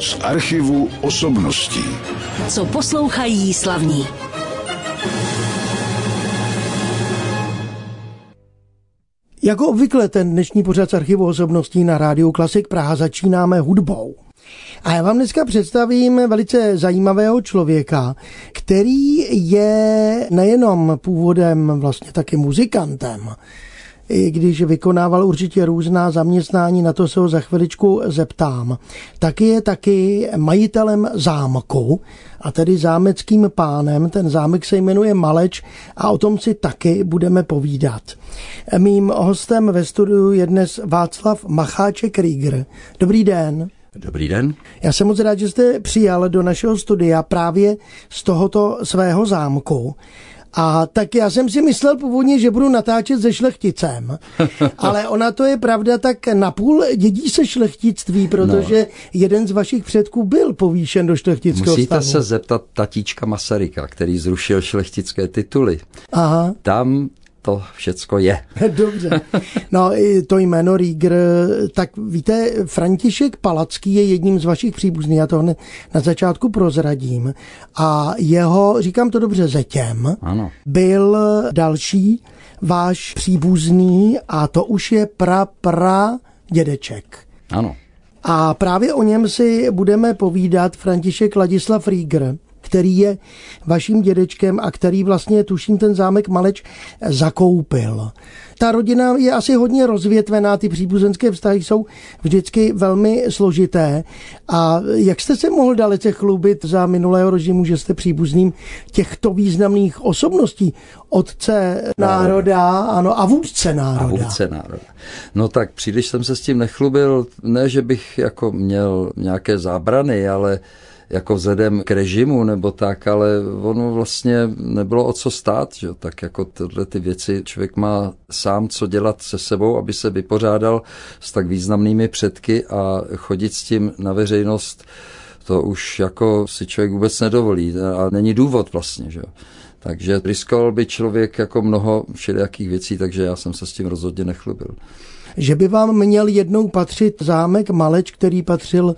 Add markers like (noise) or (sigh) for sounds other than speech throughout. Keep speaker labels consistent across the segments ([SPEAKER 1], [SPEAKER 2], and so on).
[SPEAKER 1] Z archivu osobností.
[SPEAKER 2] Co poslouchají slavní.
[SPEAKER 3] Jako obvykle ten dnešní pořad z archivu osobností na rádiu Klasik Praha začínáme hudbou. A já vám dneska představím velice zajímavého člověka, který je nejenom původem vlastně taky muzikantem, i když vykonával určitě různá zaměstnání, na to se ho za chviličku zeptám. Taky je taky majitelem zámku, a tedy zámeckým pánem. Ten zámek se jmenuje Maleč a o tom si taky budeme povídat. Mým hostem ve studiu je dnes Václav Macháček Rieger. Dobrý den.
[SPEAKER 4] Dobrý den.
[SPEAKER 3] Já jsem moc rád, že jste přijal do našeho studia právě z tohoto svého zámku. A tak já jsem si myslel původně, že budu natáčet se šlechticem, (laughs) ale ona to je pravda tak napůl dědí se šlechtictví, protože no. jeden z vašich předků byl povýšen do šlechtického
[SPEAKER 4] Musíte
[SPEAKER 3] stavu.
[SPEAKER 4] se zeptat tatíčka Masaryka, který zrušil šlechtické tituly.
[SPEAKER 3] Aha.
[SPEAKER 4] Tam to všecko je. (laughs)
[SPEAKER 3] Dobře. No, to jméno Rieger, tak víte, František Palacký je jedním z vašich příbuzných, já to hned na začátku prozradím. A jeho, říkám to dobře, zetěm,
[SPEAKER 4] ano.
[SPEAKER 3] byl další váš příbuzný a to už je pra pra dědeček.
[SPEAKER 4] Ano.
[SPEAKER 3] A právě o něm si budeme povídat František Ladislav Rieger který je vaším dědečkem a který vlastně, tuším, ten zámek Maleč zakoupil. Ta rodina je asi hodně rozvětvená, ty příbuzenské vztahy jsou vždycky velmi složité. A jak jste se mohl dalece chlubit za minulého režimu, že jste příbuzným těchto významných osobností? Otce národa, ano, a vůdce národa.
[SPEAKER 4] A vůdce národa. No tak příliš jsem se s tím nechlubil, ne, že bych jako měl nějaké zábrany, ale jako vzhledem k režimu nebo tak, ale ono vlastně nebylo o co stát, že? tak jako tyhle ty věci člověk má sám co dělat se sebou, aby se vypořádal s tak významnými předky a chodit s tím na veřejnost, to už jako si člověk vůbec nedovolí a není důvod vlastně, že takže riskoval by člověk jako mnoho všelijakých věcí, takže já jsem se s tím rozhodně nechlubil.
[SPEAKER 3] Že by vám měl jednou patřit zámek Maleč, který patřil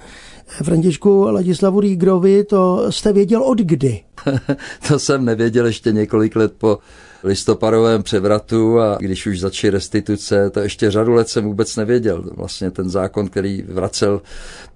[SPEAKER 3] Františku Ladislavu Rígrovi, to jste věděl od kdy? (laughs)
[SPEAKER 4] to jsem nevěděl ještě několik let po listopadovém převratu a když už začaly restituce, to ještě řadu let jsem vůbec nevěděl. Vlastně ten zákon, který vracel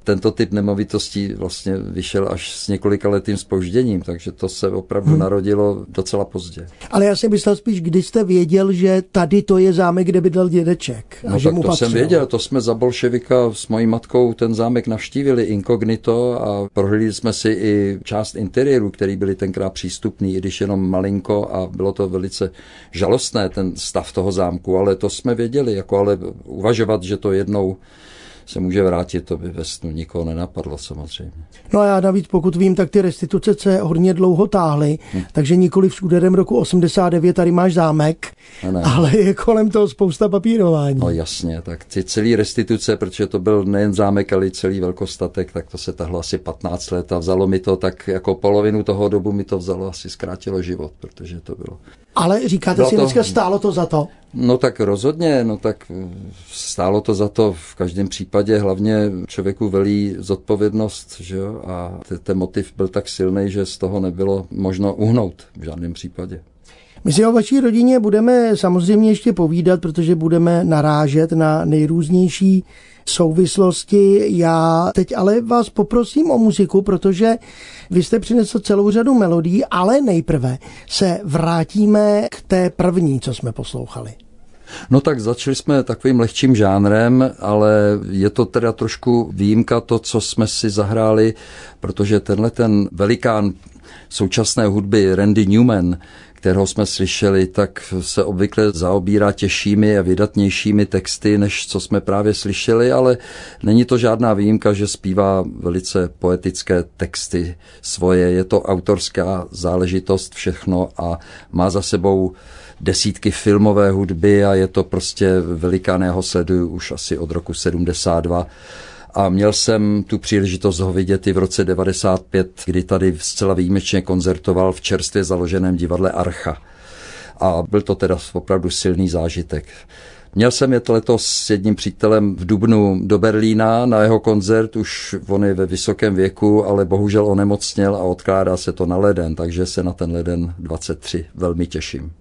[SPEAKER 4] tento typ nemovitostí vlastně vyšel až s několika letým spožděním, takže to se opravdu hmm. narodilo docela pozdě.
[SPEAKER 3] Ale já jsem myslel spíš, kdy jste věděl, že tady to je zámek, kde bydlel dědeček. A
[SPEAKER 4] no
[SPEAKER 3] že
[SPEAKER 4] tak
[SPEAKER 3] mu
[SPEAKER 4] to
[SPEAKER 3] patřil.
[SPEAKER 4] jsem věděl, to jsme za bolševika s mojí matkou ten zámek navštívili inkognito a prohlídli jsme si i část interiéru, který byly tenkrát přístupný, i když jenom malinko a bylo to velice žalostné, ten stav toho zámku, ale to jsme věděli, jako ale uvažovat, že to jednou se může vrátit, to by ve snu nikoho nenapadlo samozřejmě.
[SPEAKER 3] No a já navíc, pokud vím, tak ty restituce se hodně dlouho táhly, hm. takže nikoli v úderem roku 89 tady máš zámek, ne. ale je kolem toho spousta papírování.
[SPEAKER 4] No jasně, tak ty celý restituce, protože to byl nejen zámek, ale i celý velkostatek, tak to se tahlo asi 15 let a vzalo mi to tak jako polovinu toho dobu mi to vzalo asi zkrátilo život, protože to bylo.
[SPEAKER 3] Ale říkáte bylo si to... dneska, stálo to za to?
[SPEAKER 4] No tak rozhodně, no tak stálo to za to v každém případě, hlavně člověku velí zodpovědnost, že jo, a ten motiv byl tak silný, že z toho nebylo možno uhnout v žádném případě.
[SPEAKER 3] My si o vaší rodině budeme samozřejmě ještě povídat, protože budeme narážet na nejrůznější souvislosti. Já teď ale vás poprosím o muziku, protože vy jste přinesl celou řadu melodií, ale nejprve se vrátíme k té první, co jsme poslouchali.
[SPEAKER 4] No tak začali jsme takovým lehčím žánrem, ale je to teda trošku výjimka to, co jsme si zahráli, protože tenhle ten velikán současné hudby Randy Newman, kterého jsme slyšeli, tak se obvykle zaobírá těžšími a vydatnějšími texty, než co jsme právě slyšeli, ale není to žádná výjimka, že zpívá velice poetické texty svoje. Je to autorská záležitost všechno a má za sebou desítky filmové hudby a je to prostě velikán, já sleduju už asi od roku 72 a měl jsem tu příležitost ho vidět i v roce 95, kdy tady zcela výjimečně koncertoval v čerstvě založeném divadle Archa. A byl to teda opravdu silný zážitek. Měl jsem jet letos s jedním přítelem v Dubnu do Berlína na jeho koncert, už on je ve vysokém věku, ale bohužel onemocněl a odkládá se to na leden, takže se na ten leden 23 velmi těším.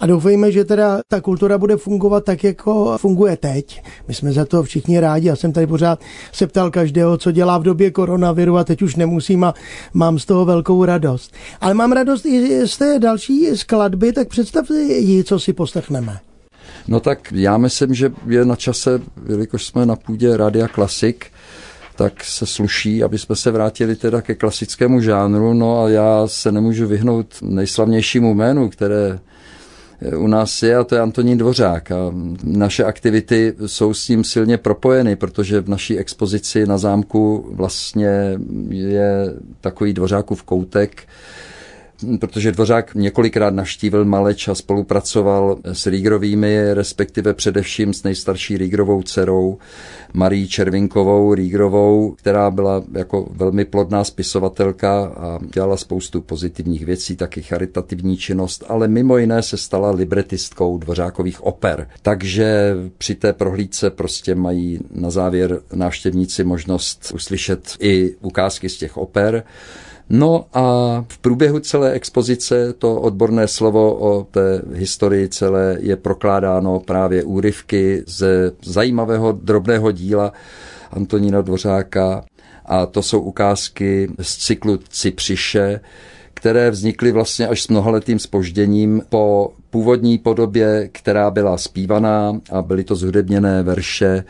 [SPEAKER 3] A doufejme, že teda ta kultura bude fungovat tak, jako funguje teď. My jsme za to všichni rádi. Já jsem tady pořád se ptal každého, co dělá v době koronaviru a teď už nemusím a mám z toho velkou radost. Ale mám radost i z té další skladby, tak představte ji, co si poslechneme.
[SPEAKER 4] No tak já myslím, že je na čase, jelikož jsme na půdě Radia Klasik, tak se sluší, aby jsme se vrátili teda ke klasickému žánru. No a já se nemůžu vyhnout nejslavnějšímu jménu, které u nás je a to je Antonín Dvořák. A naše aktivity jsou s ním silně propojeny, protože v naší expozici na zámku vlastně je takový Dvořákův koutek, protože Dvořák několikrát navštívil Maleč a spolupracoval s Rígrovými, respektive především s nejstarší Rígrovou dcerou Marí Červinkovou Rígrovou, která byla jako velmi plodná spisovatelka a dělala spoustu pozitivních věcí, taky charitativní činnost, ale mimo jiné se stala libretistkou Dvořákových oper. Takže při té prohlídce prostě mají na závěr návštěvníci možnost uslyšet i ukázky z těch oper. No a v průběhu celé expozice to odborné slovo o té historii celé je prokládáno právě úryvky ze zajímavého drobného díla Antonína Dvořáka a to jsou ukázky z cyklu Cipřiše, které vznikly vlastně až s mnohaletým spožděním po původní podobě, která byla zpívaná a byly to zhudebněné verše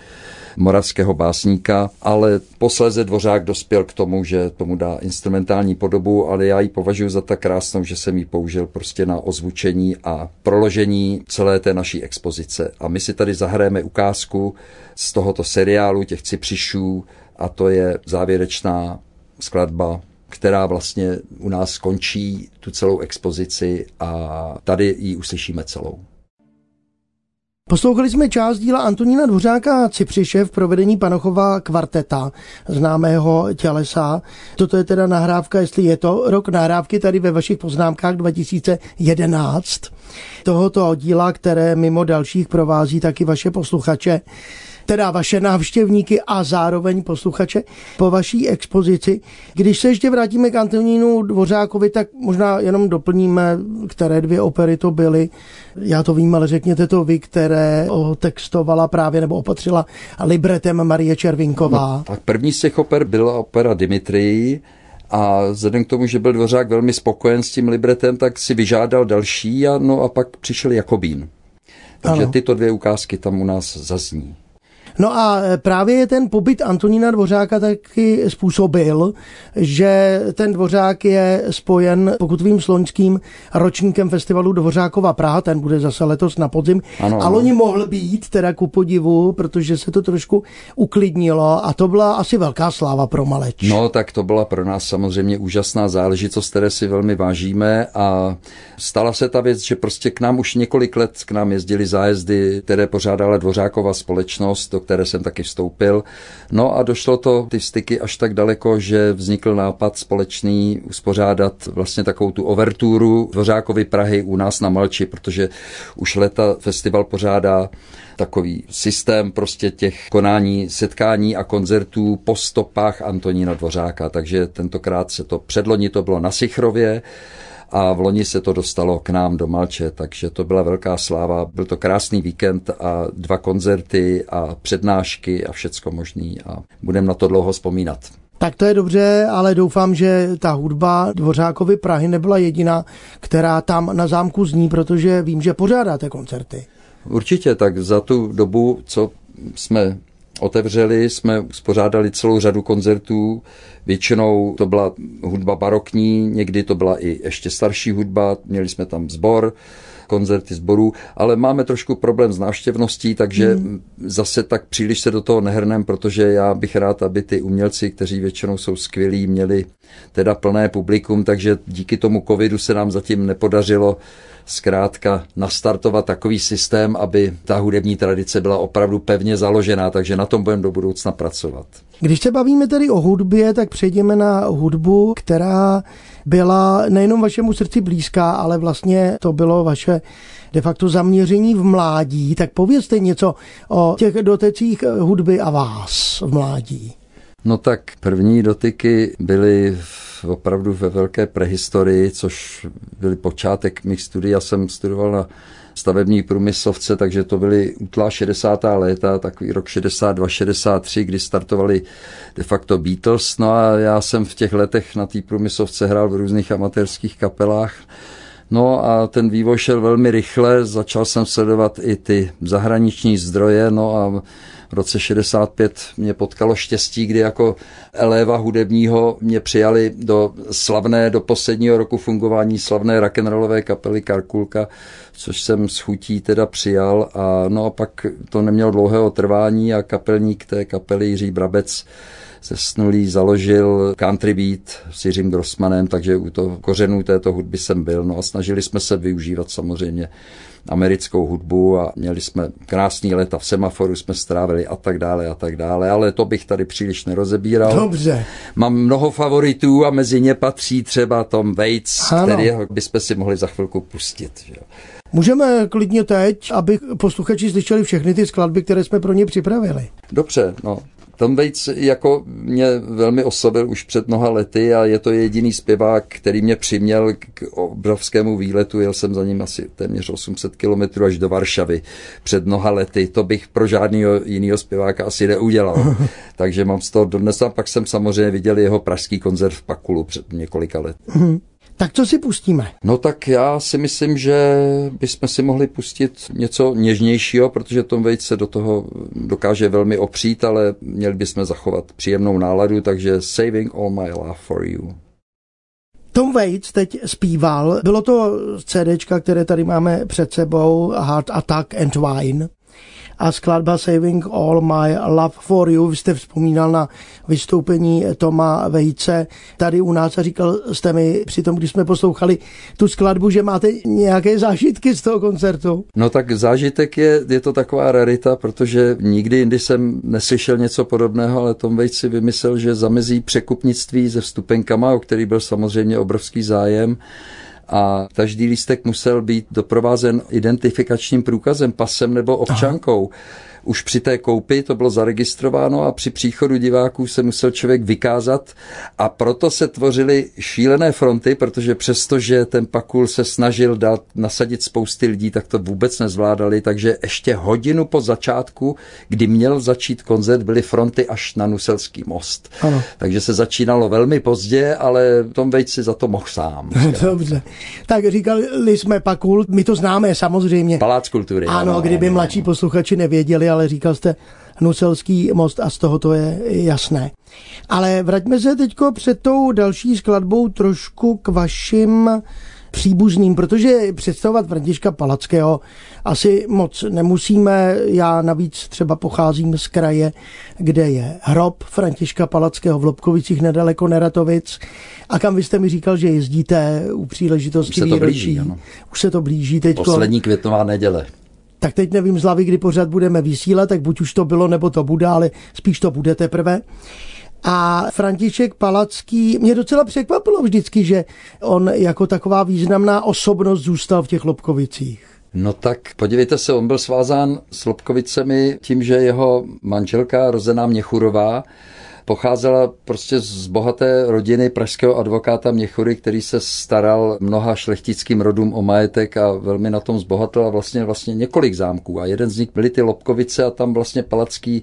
[SPEAKER 4] moravského básníka, ale posléze Dvořák dospěl k tomu, že tomu dá instrumentální podobu, ale já ji považuji za tak krásnou, že jsem ji použil prostě na ozvučení a proložení celé té naší expozice. A my si tady zahrajeme ukázku z tohoto seriálu těch cipřišů a to je závěrečná skladba která vlastně u nás skončí tu celou expozici a tady ji uslyšíme celou.
[SPEAKER 3] Poslouchali jsme část díla Antonína Dvořáka Cipřiše v provedení Panochova kvarteta, známého tělesa. Toto je teda nahrávka, jestli je to rok nahrávky tady ve vašich poznámkách 2011 tohoto díla, které mimo dalších provází taky vaše posluchače teda vaše návštěvníky a zároveň posluchače po vaší expozici. Když se ještě vrátíme k Antonínu Dvořákovi, tak možná jenom doplníme, které dvě opery to byly. Já to vím, ale řekněte to vy, které otextovala právě nebo opatřila libretem Marie Červinková.
[SPEAKER 4] No, tak první z těch oper byla opera Dimitrii, a vzhledem k tomu, že byl Dvořák velmi spokojen s tím libretem, tak si vyžádal další a, no a pak přišel Jakobín. Takže ano. tyto dvě ukázky tam u nás zazní.
[SPEAKER 3] No a e, právě ten pobyt Antonína Dvořáka taky způsobil, že ten Dvořák je spojen, pokud vím, s loňským ročníkem festivalu Dvořákova Praha, ten bude zase letos na podzim. Ano, a loni mohl být teda ku podivu, protože se to trošku uklidnilo a to byla asi velká sláva pro Maleč.
[SPEAKER 4] No tak to byla pro nás samozřejmě úžasná záležitost, které si velmi vážíme a stala se ta věc, že prostě k nám už několik let k nám jezdili zájezdy, které pořádala Dvořákova společnost, do které jsem taky vstoupil. No a došlo to ty styky až tak daleko, že vznikl nápad společný uspořádat vlastně takovou tu overturu Dvořákovi Prahy u nás na Malči, protože už leta festival pořádá takový systém prostě těch konání, setkání a koncertů po stopách Antonína Dvořáka. Takže tentokrát se to, předloni to bylo na Sichrově, a v loni se to dostalo k nám do Malče, takže to byla velká sláva. Byl to krásný víkend a dva koncerty a přednášky a všecko možný a budeme na to dlouho vzpomínat.
[SPEAKER 3] Tak to je dobře, ale doufám, že ta hudba Dvořákovi Prahy nebyla jediná, která tam na zámku zní, protože vím, že pořádáte koncerty.
[SPEAKER 4] Určitě, tak za tu dobu, co jsme otevřeli, jsme spořádali celou řadu koncertů. Většinou to byla hudba barokní, někdy to byla i ještě starší hudba, měli jsme tam sbor, koncerty sborů, ale máme trošku problém s návštěvností, takže hmm. zase tak příliš se do toho nehrnem, protože já bych rád, aby ty umělci, kteří většinou jsou skvělí, měli teda plné publikum, takže díky tomu covidu se nám zatím nepodařilo zkrátka nastartovat takový systém, aby ta hudební tradice byla opravdu pevně založená, takže na tom budeme do budoucna pracovat.
[SPEAKER 3] Když se bavíme tedy o hudbě, tak přejdeme na hudbu, která byla nejenom vašemu srdci blízká, ale vlastně to bylo vaše de facto zaměření v mládí, tak povězte něco o těch dotecích hudby a vás v mládí.
[SPEAKER 4] No tak první dotyky byly opravdu ve velké prehistorii, což byly počátek mých studií. Já jsem studoval na stavební průmyslovce, takže to byly útlá 60. léta, takový rok 62, 63, kdy startovali de facto Beatles. No a já jsem v těch letech na té průmyslovce hrál v různých amatérských kapelách. No a ten vývoj šel velmi rychle, začal jsem sledovat i ty zahraniční zdroje, no a v roce 65 mě potkalo štěstí, kdy jako eléva hudebního mě přijali do slavné, do posledního roku fungování slavné rock'n'rollové kapely Karkulka, což jsem s chutí teda přijal a no a pak to nemělo dlouhého trvání a kapelník té kapely Jiří Brabec zesnulý založil country beat s Jiřím Grossmanem, takže u toho kořenů této hudby jsem byl. No a snažili jsme se využívat samozřejmě americkou hudbu a měli jsme krásný leta v semaforu, jsme strávili a tak dále a tak dále, ale to bych tady příliš nerozebíral.
[SPEAKER 3] Dobře.
[SPEAKER 4] Mám mnoho favoritů a mezi ně patří třeba Tom Waits, ano. který bychom si mohli za chvilku pustit. Že?
[SPEAKER 3] Můžeme klidně teď, aby posluchači slyšeli všechny ty skladby, které jsme pro ně připravili.
[SPEAKER 4] Dobře, no Tom Waits jako mě velmi oslovil už před mnoha lety a je to jediný zpěvák, který mě přiměl k obrovskému výletu. Jel jsem za ním asi téměř 800 kilometrů až do Varšavy před mnoha lety. To bych pro žádného jiného zpěváka asi neudělal. (laughs) Takže mám z toho dodnes a pak jsem samozřejmě viděl jeho pražský koncert v Pakulu před několika lety.
[SPEAKER 3] Tak co si pustíme?
[SPEAKER 4] No tak já si myslím, že bychom si mohli pustit něco něžnějšího, protože Tom Waits se do toho dokáže velmi opřít, ale měli bychom zachovat příjemnou náladu, takže Saving All My Love For You.
[SPEAKER 3] Tom Waits teď zpíval, bylo to CD, které tady máme před sebou, Heart Attack and Wine a skladba Saving All My Love For You. Vy jste vzpomínal na vystoupení Toma Vejce tady u nás a říkal jste mi při tom, když jsme poslouchali tu skladbu, že máte nějaké zážitky z toho koncertu.
[SPEAKER 4] No tak zážitek je, je to taková rarita, protože nikdy jindy jsem neslyšel něco podobného, ale Tom si vymyslel, že zamezí překupnictví se vstupenkama, o který byl samozřejmě obrovský zájem a každý lístek musel být doprovázen identifikačním průkazem, pasem nebo občankou. Aha už při té koupi to bylo zaregistrováno a při příchodu diváků se musel člověk vykázat a proto se tvořily šílené fronty, protože přestože ten Pakul se snažil dát nasadit spousty lidí, tak to vůbec nezvládali, takže ještě hodinu po začátku, kdy měl začít koncert, byly fronty až na Nuselský most. Ano. Takže se začínalo velmi pozdě, ale Tom Waits si za to mohl sám. (laughs)
[SPEAKER 3] Dobře. Tak říkali jsme Pakul, my to známe samozřejmě.
[SPEAKER 4] Palác kultury.
[SPEAKER 3] Ano, ano kdyby ano, mladší posluchači nevěděli, ale říkal jste Nuselský most a z toho to je jasné. Ale vraťme se teď před tou další skladbou trošku k vašim příbuzným, protože představovat Františka Palackého asi moc nemusíme. Já navíc třeba pocházím z kraje, kde je hrob Františka Palackého v Lobkovicích nedaleko Neratovic a kam vy jste mi říkal, že jezdíte u příležitosti Už
[SPEAKER 4] se to výročí. blíží, ano.
[SPEAKER 3] Už se to blíží teď.
[SPEAKER 4] Poslední květnová neděle
[SPEAKER 3] tak teď nevím z hlavy, kdy pořád budeme vysílat, tak buď už to bylo, nebo to bude, ale spíš to bude teprve. A František Palacký mě docela překvapilo vždycky, že on jako taková významná osobnost zůstal v těch Lobkovicích.
[SPEAKER 4] No tak podívejte se, on byl svázán s Lobkovicemi tím, že jeho manželka Rozená Měchurová pocházela prostě z bohaté rodiny pražského advokáta Měchury, který se staral mnoha šlechtickým rodům o majetek a velmi na tom zbohatil a vlastně, vlastně několik zámků. A jeden z nich byly ty Lobkovice a tam vlastně Palacký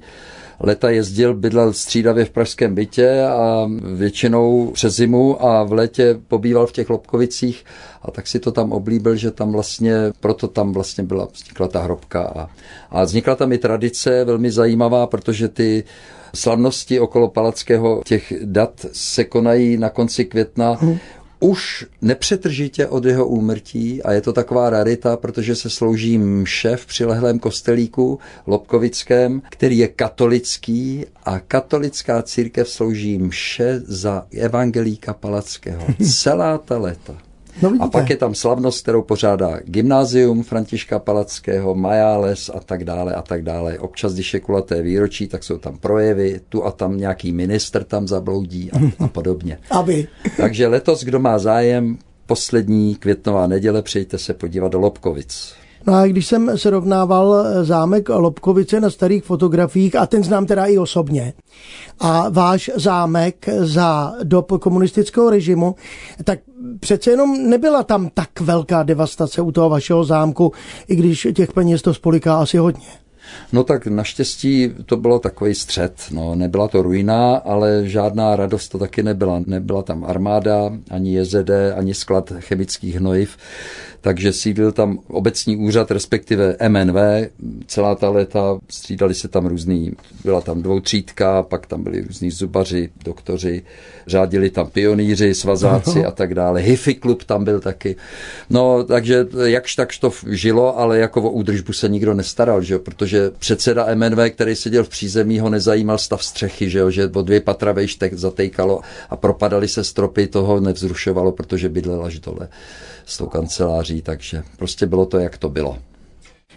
[SPEAKER 4] leta jezdil, bydlel střídavě v pražském bytě a většinou přes zimu a v létě pobýval v těch Lobkovicích a tak si to tam oblíbil, že tam vlastně, proto tam vlastně byla, vznikla ta hrobka a, a vznikla tam i tradice velmi zajímavá, protože ty Slavnosti okolo Palackého těch dat se konají na konci května. Hmm už nepřetržitě od jeho úmrtí a je to taková rarita, protože se slouží mše v přilehlém kostelíku Lobkovickém, který je katolický a katolická církev slouží mše za evangelíka Palackého (laughs) celá ta léta. No a pak je tam slavnost, kterou pořádá gymnázium Františka Palackého, Majáles a tak dále a tak dále. Občas, když je kulaté výročí, tak jsou tam projevy, tu a tam nějaký minister tam zabloudí a, a podobně. (laughs)
[SPEAKER 3] Aby.
[SPEAKER 4] Takže letos, kdo má zájem, poslední květnová neděle přijďte se podívat do Lobkovic.
[SPEAKER 3] No a když jsem srovnával zámek Lobkovice na starých fotografiích, a ten znám teda i osobně, a váš zámek za dob komunistického režimu, tak přece jenom nebyla tam tak velká devastace u toho vašeho zámku, i když těch peněz to spoliká asi hodně.
[SPEAKER 4] No tak naštěstí to bylo takový střed. No, nebyla to ruina, ale žádná radost to taky nebyla. Nebyla tam armáda, ani JZD, ani sklad chemických hnojiv takže sídlil tam obecní úřad, respektive MNV, celá ta léta, střídali se tam různý, byla tam dvoutřídka, pak tam byli různí zubaři, doktoři, řádili tam pionýři, svazáci a tak dále. Hifi klub tam byl taky. No, takže jakž takž to žilo, ale jako o údržbu se nikdo nestaral, že jo? protože předseda MNV, který seděl v přízemí, ho nezajímal stav střechy, že, jo? že o dvě patra vejš zatejkalo a propadaly se stropy, toho nevzrušovalo, protože bydlela až dole s tou kanceláří, takže prostě bylo to, jak to bylo.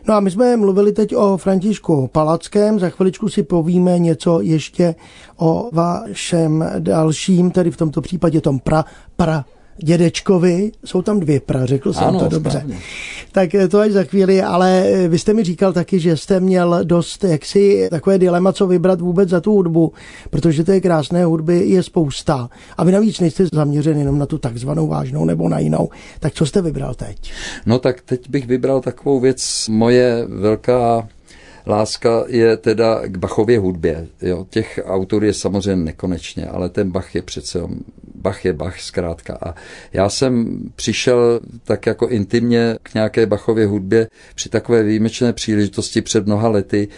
[SPEAKER 3] No a my jsme mluvili teď o Františku Palackém, za chviličku si povíme něco ještě o vašem dalším, tedy v tomto případě tom pra, pra dědečkovi, jsou tam dvě pra, řekl jsem
[SPEAKER 4] ano,
[SPEAKER 3] to dobře. Správně. Tak eh, to až za chvíli, ale eh, vy jste mi říkal taky, že jste měl dost jaksi takové dilema, co vybrat vůbec za tu hudbu, protože té krásné hudby je spousta. A vy navíc nejste zaměřen jenom na tu takzvanou vážnou nebo na jinou. Tak co jste vybral teď?
[SPEAKER 4] No tak teď bych vybral takovou věc, moje velká Láska je teda k Bachově hudbě. Jo. Těch autorů je samozřejmě nekonečně, ale ten Bach je přece, Bach je Bach zkrátka. A já jsem přišel tak jako intimně k nějaké Bachově hudbě při takové výjimečné příležitosti před mnoha lety.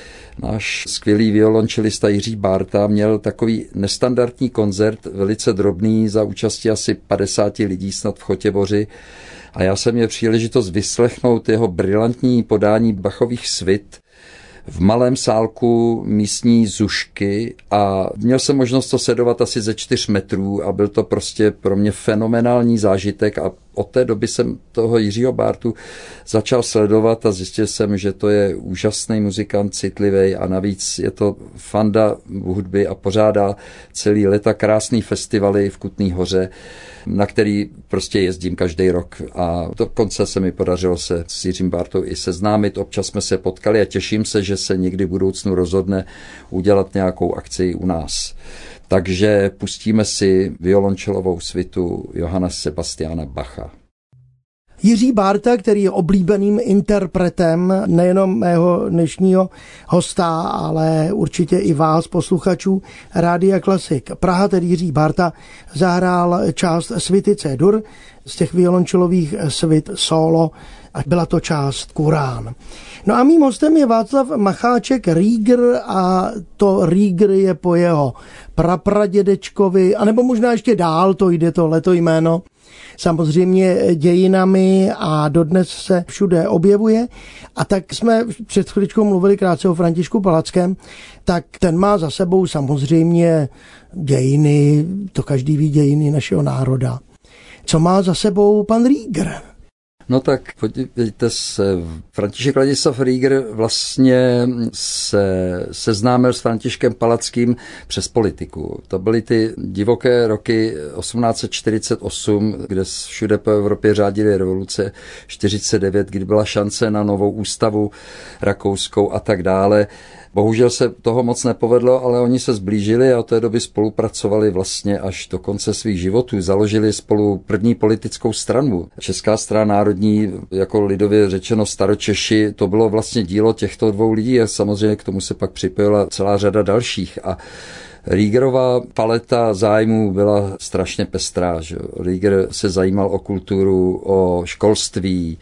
[SPEAKER 4] Náš skvělý violončelista Jiří Bárta měl takový nestandardní koncert, velice drobný, za účasti asi 50 lidí snad v Chotěboři. A já jsem měl příležitost vyslechnout jeho brilantní podání Bachových svit, v malém sálku místní zušky a měl jsem možnost to sedovat asi ze čtyř metrů a byl to prostě pro mě fenomenální zážitek a od té doby jsem toho Jiřího Bártu začal sledovat a zjistil jsem, že to je úžasný muzikant, citlivý a navíc je to fanda hudby a pořádá celý leta krásný festivaly v Kutný hoře, na který prostě jezdím každý rok a dokonce se mi podařilo se s Jiřím Bártou i seznámit, občas jsme se potkali a těším se, že se někdy v budoucnu rozhodne udělat nějakou akci u nás. Takže pustíme si violončelovou svitu Johana Sebastiana Bacha.
[SPEAKER 3] Jiří Bárta, který je oblíbeným interpretem nejenom mého dnešního hosta, ale určitě i vás, posluchačů Rádia Klasik. Praha, tedy Jiří Bárta, zahrál část svity C-dur z těch violončelových svit solo a byla to část Kurán. No a mým hostem je Václav Macháček Rígr a to Rígr je po jeho prapradědečkovi, anebo možná ještě dál, to jde tohleto jméno, samozřejmě dějinami a dodnes se všude objevuje. A tak jsme před chvíličkou mluvili krátce o Františku Palackém, tak ten má za sebou samozřejmě dějiny, to každý ví dějiny našeho národa. Co má za sebou pan Ríger?
[SPEAKER 4] No tak podívejte se, František Ladislav Rieger vlastně se seznámil s Františkem Palackým přes politiku. To byly ty divoké roky 1848, kde všude po Evropě řádily revoluce 49, kdy byla šance na novou ústavu rakouskou a tak dále. Bohužel se toho moc nepovedlo, ale oni se zblížili a od té doby spolupracovali vlastně až do konce svých životů. Založili spolu první politickou stranu. Česká strana národní, jako lidově řečeno staročeši, to bylo vlastně dílo těchto dvou lidí a samozřejmě k tomu se pak připojila celá řada dalších. A Riegerová paleta zájmů byla strašně pestrá. Že? Rieger se zajímal o kulturu, o školství,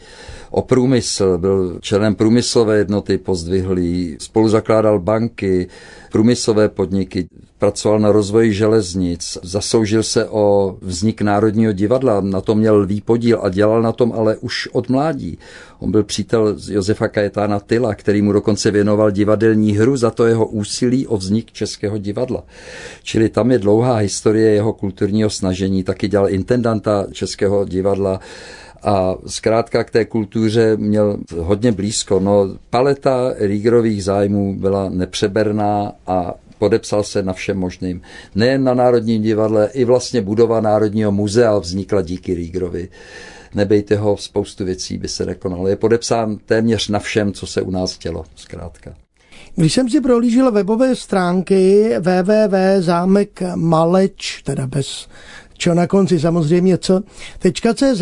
[SPEAKER 4] o průmysl, byl členem průmyslové jednoty pozdvihlý, spolu zakládal banky, průmyslové podniky, pracoval na rozvoji železnic, zasloužil se o vznik Národního divadla, na tom měl lví podíl a dělal na tom ale už od mládí. On byl přítel Josefa Kajetána Tyla, který mu dokonce věnoval divadelní hru za to jeho úsilí o vznik Českého divadla. Čili tam je dlouhá historie jeho kulturního snažení, taky dělal intendanta Českého divadla, a zkrátka k té kultuře měl hodně blízko. No, paleta Rígerových zájmů byla nepřeberná a podepsal se na všem možným. Nejen na Národním divadle, i vlastně budova Národního muzea vznikla díky Rígrovi. Nebejte ho, spoustu věcí by se nekonalo. Je podepsán téměř na všem, co se u nás dělo, zkrátka.
[SPEAKER 3] Když jsem si prohlížel webové stránky www.zámekmaleč, teda bez čo na konci samozřejmě co, .cz,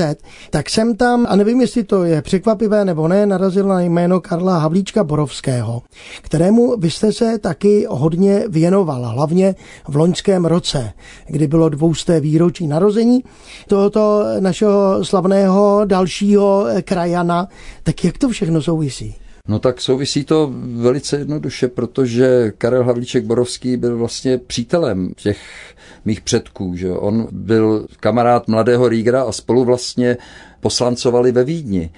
[SPEAKER 3] tak jsem tam, a nevím, jestli to je překvapivé nebo ne, narazil na jméno Karla Havlíčka Borovského, kterému vy jste se taky hodně věnoval, hlavně v loňském roce, kdy bylo dvousté výročí narození tohoto našeho slavného dalšího krajana. Tak jak to všechno souvisí?
[SPEAKER 4] No tak souvisí to velice jednoduše, protože Karel Havlíček Borovský byl vlastně přítelem těch mých předků. Že? On byl kamarád mladého Rígra a spolu vlastně poslancovali ve Vídni.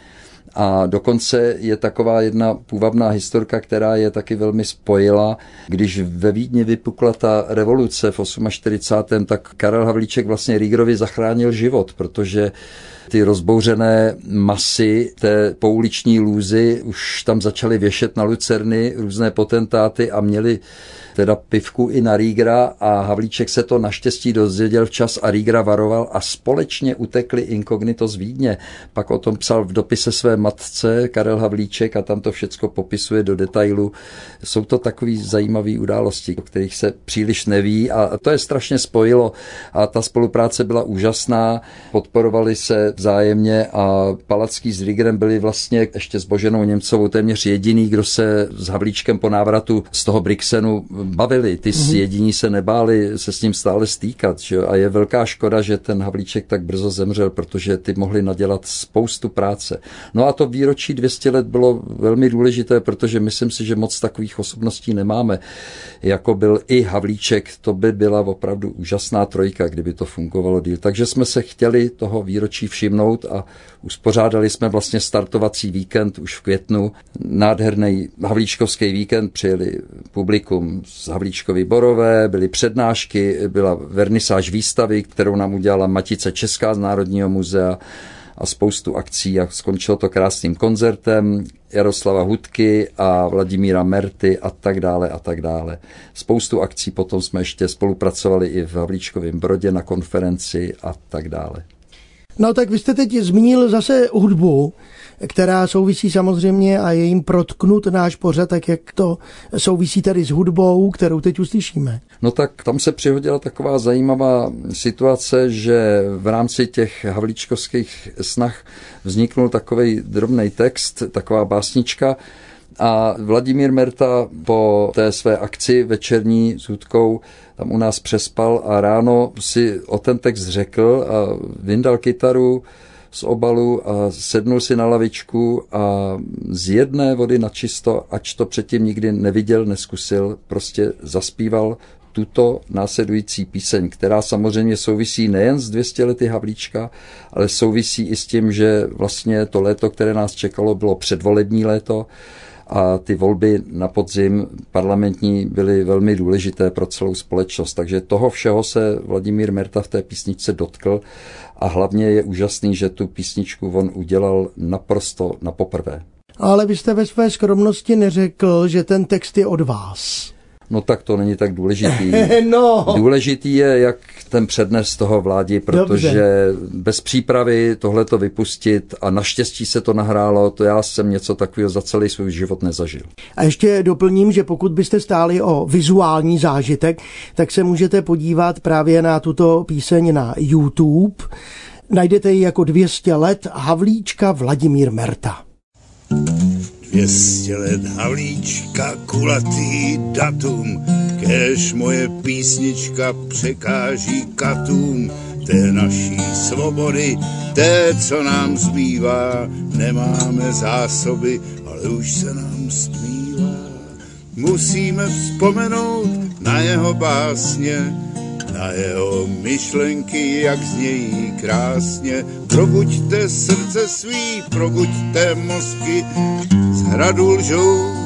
[SPEAKER 4] A dokonce je taková jedna půvabná historka, která je taky velmi spojila. Když ve Vídni vypukla ta revoluce v 48. tak Karel Havlíček vlastně Rígrovi zachránil život, protože ty rozbouřené masy té pouliční lůzy už tam začaly věšet na lucerny různé potentáty a měli teda pivku i na Rígra a Havlíček se to naštěstí dozvěděl včas a Rígra varoval a společně utekli inkognito z Vídně. Pak o tom psal v dopise své matce Karel Havlíček a tam to všecko popisuje do detailu. Jsou to takové zajímavé události, o kterých se příliš neví a to je strašně spojilo a ta spolupráce byla úžasná, podporovali se vzájemně a Palacký s Rígrem byli vlastně ještě s Boženou Němcovou téměř jediný, kdo se s Havlíčkem po návratu z toho Brixenu bavili. Ty mm-hmm. jediní se nebáli se s ním stále stýkat. Že? A je velká škoda, že ten Havlíček tak brzo zemřel, protože ty mohli nadělat spoustu práce. No a to výročí 200 let bylo velmi důležité, protože myslím si, že moc takových osobností nemáme. Jako byl i Havlíček, to by byla opravdu úžasná trojka, kdyby to fungovalo díl. Takže jsme se chtěli toho výročí všimnout a uspořádali jsme vlastně startovací víkend už v květnu. Nádherný Havlíčkovský víkend přijeli publikum z Havlíčkovy Borové, byly přednášky, byla vernisáž výstavy, kterou nám udělala Matice Česká z Národního muzea a spoustu akcí a skončilo to krásným koncertem Jaroslava Hudky a Vladimíra Merty a tak dále a tak dále. Spoustu akcí potom jsme ještě spolupracovali i v Havlíčkovém Brodě na konferenci a tak dále.
[SPEAKER 3] No tak vy jste teď zmínil zase hudbu, která souvisí samozřejmě a je jim protknut náš pořad, tak jak to souvisí tady s hudbou, kterou teď uslyšíme.
[SPEAKER 4] No tak tam se přihodila taková zajímavá situace, že v rámci těch havlíčkovských snah vzniknul takový drobný text, taková básnička, a Vladimír Merta po té své akci večerní s Hudkou tam u nás přespal a ráno si o ten text řekl a vyndal kytaru z obalu a sednul si na lavičku a z jedné vody na čisto, ač to předtím nikdy neviděl, neskusil, prostě zaspíval tuto následující píseň, která samozřejmě souvisí nejen s 200 lety Havlíčka, ale souvisí i s tím, že vlastně to léto, které nás čekalo, bylo předvolební léto a ty volby na podzim parlamentní byly velmi důležité pro celou společnost. Takže toho všeho se Vladimír Merta v té písničce dotkl a hlavně je úžasný, že tu písničku on udělal naprosto na poprvé.
[SPEAKER 3] Ale vy jste ve své skromnosti neřekl, že ten text je od vás.
[SPEAKER 4] No tak to není tak důležitý. (laughs)
[SPEAKER 3] no.
[SPEAKER 4] Důležitý je, jak ten přednes toho vládi, protože Dobře. bez přípravy tohle to vypustit a naštěstí se to nahrálo, to já jsem něco takového za celý svůj život nezažil.
[SPEAKER 3] A ještě doplním, že pokud byste stáli o vizuální zážitek, tak se můžete podívat právě na tuto píseň na YouTube. Najdete ji jako 200 let Havlíčka Vladimír Merta.
[SPEAKER 5] Dvěstě let Havlíčka, kulatý datum, kež moje písnička překáží katům, té naší svobody, té, co nám zbývá, nemáme zásoby, ale už se nám stmívá. Musíme vzpomenout na jeho básně, na jeho myšlenky, jak znějí krásně. Probuďte srdce svý, probuďte mozky, hradu lžou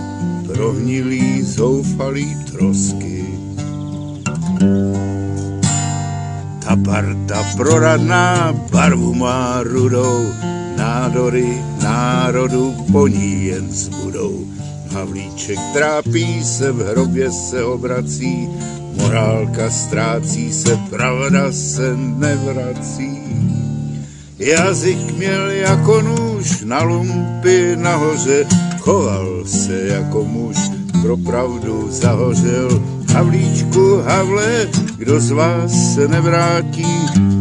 [SPEAKER 5] prohnilý zoufalý trosky. Ta parta proradná barvu má rudou, nádory národu po ní jen zbudou. Havlíček trápí se, v hrobě se obrací, morálka ztrácí se, pravda se nevrací. Jazyk měl jako nůž na lumpy nahoře, choval se jako muž, pro pravdu zahořel. Havlíčku, Havle, kdo z vás se nevrátí,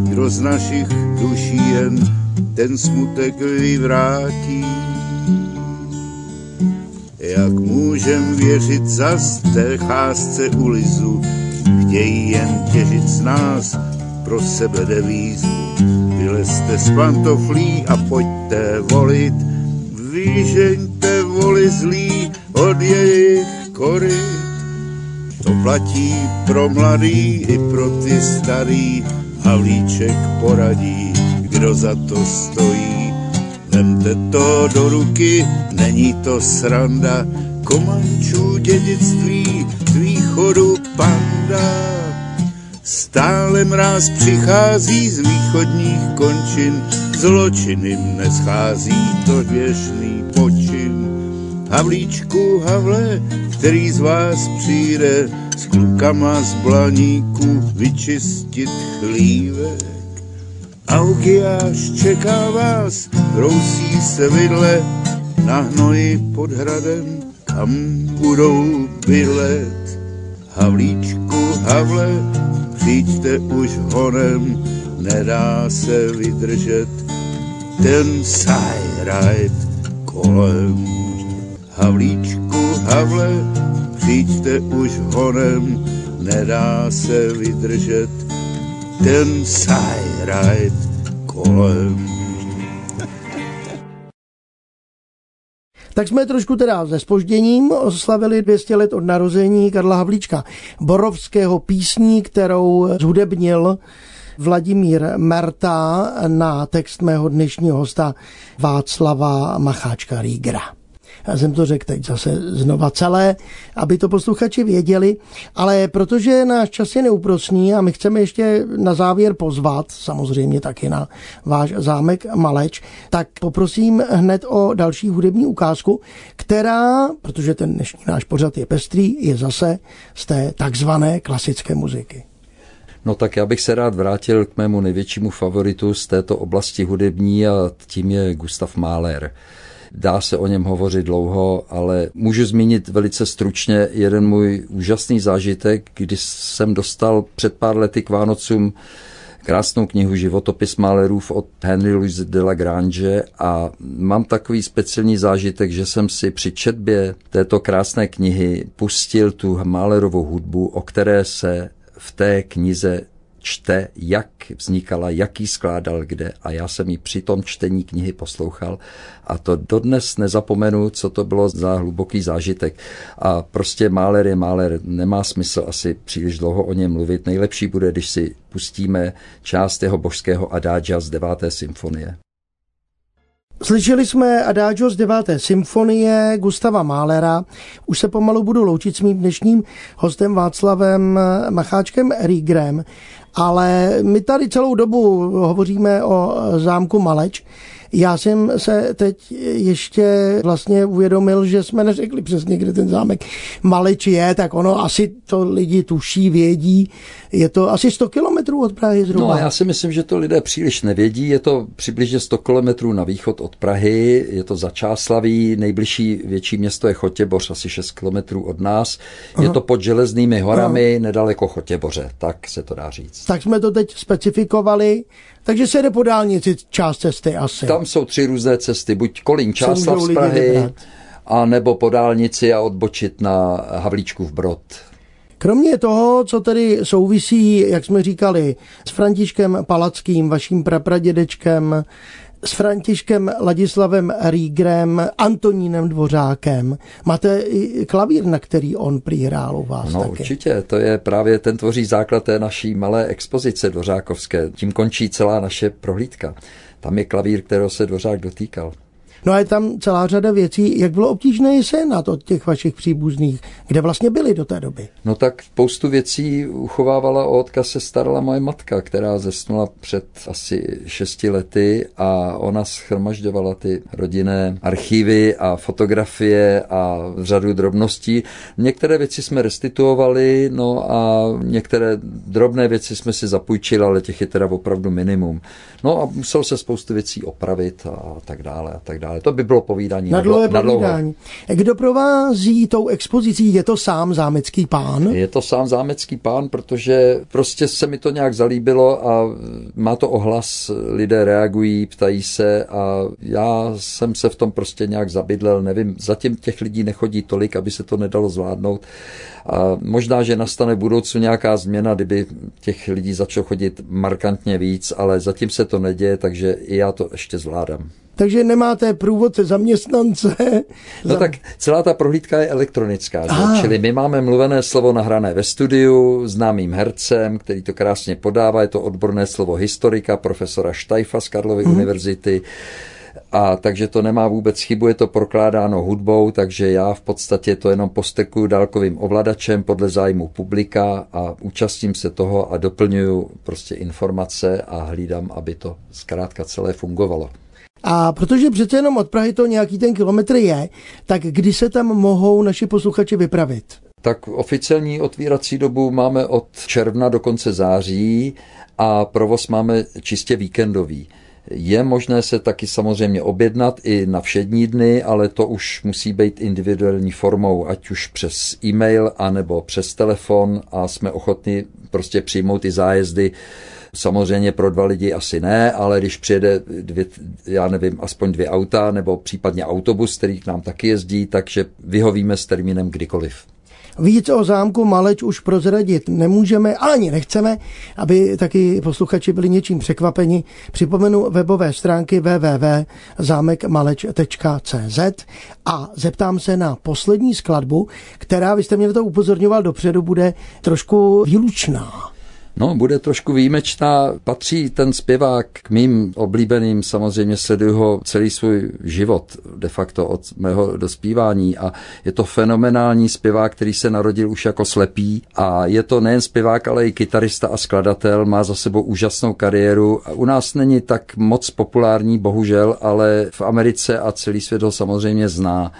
[SPEAKER 5] kdo z našich duší jen ten smutek vyvrátí. Jak můžem věřit zas té cházce ulizu, chtějí jen těžit z nás pro sebe devízu. Vylezte z pantoflí a pojďte volit, vyžeňte voli zlý od jejich kory. To platí pro mladý i pro ty starý, Havlíček poradí, kdo za to stojí. Vemte to do ruky, není to sranda, Komančů dědictví z východu panda. Stále mráz přichází z východních končin, zločiny neschází to věšný počin. Havlíčku, Havle, který z vás přijde s klukama z blaníku vyčistit chlívek. Augiáš čeká vás, rousí se vidle na hnoji pod hradem, kam budou bydlet. Havlíčku, Havle, přijďte už honem, nedá se vydržet ten sajrajt kolem. Havlíčku, Havle, přijďte už honem, nedá se vydržet ten sajrajt kolem.
[SPEAKER 3] Tak jsme trošku teda se spožděním oslavili 200 let od narození Karla Havlíčka Borovského písní, kterou zhudebnil Vladimír Merta na text mého dnešního hosta Václava Macháčka Rígra. Já jsem to řekl teď zase znova celé, aby to posluchači věděli, ale protože náš čas je neúprosný a my chceme ještě na závěr pozvat, samozřejmě taky na váš zámek Maleč, tak poprosím hned o další hudební ukázku, která, protože ten dnešní náš pořad je pestrý, je zase z té takzvané klasické muziky.
[SPEAKER 4] No tak já bych se rád vrátil k mému největšímu favoritu z této oblasti hudební a tím je Gustav Mahler. Dá se o něm hovořit dlouho, ale můžu zmínit velice stručně jeden můj úžasný zážitek, kdy jsem dostal před pár lety k Vánocům krásnou knihu Životopis Malerův od Henry Louis de la Grange a mám takový speciální zážitek, že jsem si při četbě této krásné knihy pustil tu Malerovou hudbu, o které se v té knize čte, jak vznikala, jaký skládal kde a já jsem ji při tom čtení knihy poslouchal a to dodnes nezapomenu, co to bylo za hluboký zážitek. A prostě Máler je Máler, nemá smysl asi příliš dlouho o něm mluvit. Nejlepší bude, když si pustíme část jeho božského adágia z deváté symfonie.
[SPEAKER 3] Slyšeli jsme Adagio z 9. symfonie Gustava Málera. Už se pomalu budu loučit s mým dnešním hostem Václavem Macháčkem Rígrem, ale my tady celou dobu hovoříme o zámku Maleč. Já jsem se teď ještě vlastně uvědomil, že jsme neřekli přesně, kde ten zámek Maleč je, tak ono asi to lidi tuší, vědí. Je to asi 100 kilometrů od Prahy zhruba.
[SPEAKER 4] No já si myslím, že to lidé příliš nevědí. Je to přibližně 100 kilometrů na východ od Prahy, je to za Čáslaví, nejbližší větší město je Chotěboř, asi 6 kilometrů od nás. Je Aha. to pod železnými horami, Aha. nedaleko Chotěboře, tak se to dá říct.
[SPEAKER 3] Tak jsme to teď specifikovali. Takže se jde po dálnici část cesty asi.
[SPEAKER 4] Tam jsou tři různé cesty, buď Kolín Čáslav z Prahy, a nebo po dálnici a odbočit na Havlíčkův Brod.
[SPEAKER 3] Kromě toho, co tedy souvisí, jak jsme říkali, s Františkem Palackým, vaším prapradědečkem, s Františkem Ladislavem Rígrem, Antonínem Dvořákem. Máte i klavír, na který on přihrál u vás
[SPEAKER 4] No
[SPEAKER 3] taky.
[SPEAKER 4] určitě, to je právě, ten tvoří základ té naší malé expozice dvořákovské. Tím končí celá naše prohlídka. Tam je klavír, kterého se Dvořák dotýkal.
[SPEAKER 3] No a je tam celá řada věcí. Jak bylo obtížné se na to těch vašich příbuzných, kde vlastně byli do té doby?
[SPEAKER 4] No tak spoustu věcí uchovávala o odkaz se starala moje matka, která zesnula před asi šesti lety a ona schromažďovala ty rodinné archivy a fotografie a řadu drobností. Některé věci jsme restituovali, no a některé drobné věci jsme si zapůjčili, ale těch je teda opravdu minimum. No a musel se spoustu věcí opravit a tak dále a tak dále. To by bylo povídání
[SPEAKER 3] na, dlouhé na dlouho.
[SPEAKER 4] povídání.
[SPEAKER 3] Kdo provází tou expozicí? Je to sám zámecký pán?
[SPEAKER 4] Je to sám zámecký pán, protože prostě se mi to nějak zalíbilo a má to ohlas, lidé reagují, ptají se a já jsem se v tom prostě nějak zabydlel, nevím, zatím těch lidí nechodí tolik, aby se to nedalo zvládnout. A možná, že nastane v budoucnu nějaká změna, kdyby těch lidí začalo chodit markantně víc, ale zatím se to neděje, takže i já to ještě zvládám.
[SPEAKER 3] Takže nemáte průvodce zaměstnance? (laughs)
[SPEAKER 4] No tak celá ta prohlídka je elektronická, že? čili my máme mluvené slovo nahrané ve studiu známým hercem, který to krásně podává, je to odborné slovo historika, profesora Štajfa z Karlovy hmm. univerzity. A takže to nemá vůbec chybu, je to prokládáno hudbou, takže já v podstatě to jenom postekuju dálkovým ovladačem podle zájmu publika a účastním se toho a doplňuju prostě informace a hlídám, aby to zkrátka celé fungovalo.
[SPEAKER 3] A protože přece jenom od Prahy to nějaký ten kilometr je, tak kdy se tam mohou naši posluchači vypravit?
[SPEAKER 4] Tak oficiální otvírací dobu máme od června do konce září a provoz máme čistě víkendový. Je možné se taky samozřejmě objednat i na všední dny, ale to už musí být individuální formou, ať už přes e-mail anebo přes telefon a jsme ochotni prostě přijmout ty zájezdy. Samozřejmě pro dva lidi asi ne, ale když přijede dvě, já nevím, aspoň dvě auta nebo případně autobus, který k nám taky jezdí, takže vyhovíme s termínem kdykoliv.
[SPEAKER 3] Víc o zámku Maleč už prozradit nemůžeme, ani nechceme, aby taky posluchači byli něčím překvapeni. Připomenu webové stránky www.zámekmaleč.cz a zeptám se na poslední skladbu, která, vy jste mě to upozorňoval dopředu, bude trošku výlučná.
[SPEAKER 4] No, bude trošku výjimečná. Patří ten zpěvák k mým oblíbeným, samozřejmě sleduju ho celý svůj život, de facto od mého dospívání a je to fenomenální zpěvák, který se narodil už jako slepý a je to nejen zpěvák, ale i kytarista a skladatel, má za sebou úžasnou kariéru. U nás není tak moc populární, bohužel, ale v Americe a celý svět ho samozřejmě zná.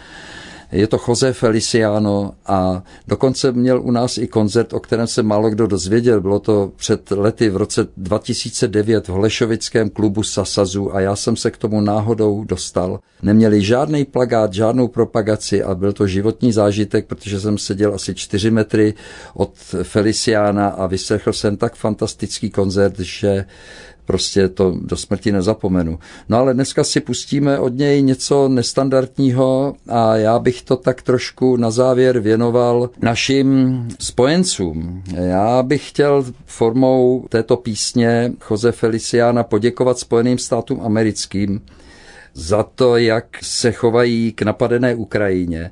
[SPEAKER 4] Je to Jose Feliciano a dokonce měl u nás i koncert, o kterém se málo kdo dozvěděl. Bylo to před lety v roce 2009 v Holešovickém klubu Sasazu a já jsem se k tomu náhodou dostal. Neměli žádný plagát, žádnou propagaci a byl to životní zážitek, protože jsem seděl asi čtyři metry od Feliciana a vyslechl jsem tak fantastický koncert, že prostě to do smrti nezapomenu. No ale dneska si pustíme od něj něco nestandardního a já bych to tak trošku na závěr věnoval našim spojencům. Já bych chtěl formou této písně Jose Feliciana poděkovat Spojeným státům americkým za to, jak se chovají k napadené Ukrajině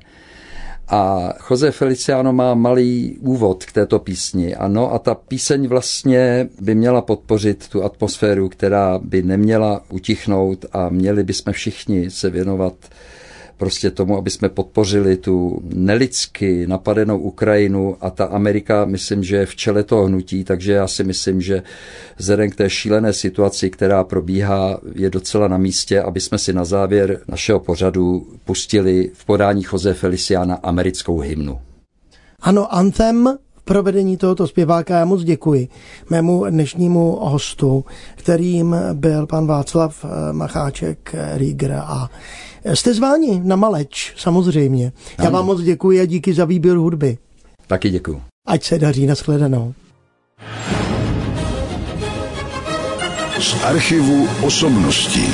[SPEAKER 4] a Jose Feliciano má malý úvod k této písni. Ano, a ta píseň vlastně by měla podpořit tu atmosféru, která by neměla utichnout a měli bychom všichni se věnovat prostě tomu, aby jsme podpořili tu nelidsky napadenou Ukrajinu a ta Amerika, myslím, že je v čele toho hnutí, takže já si myslím, že vzhledem k té šílené situaci, která probíhá, je docela na místě, aby jsme si na závěr našeho pořadu pustili v podání Jose Feliciana americkou hymnu.
[SPEAKER 3] Ano, Anthem provedení tohoto zpěváka já moc děkuji mému dnešnímu hostu, kterým byl pan Václav eh, Macháček Rieger a jste zváni na Maleč, samozřejmě. Já ano. vám moc děkuji a díky za výběr hudby.
[SPEAKER 4] Taky děkuji.
[SPEAKER 3] Ať se daří, nashledanou.
[SPEAKER 1] Z archivu osobností.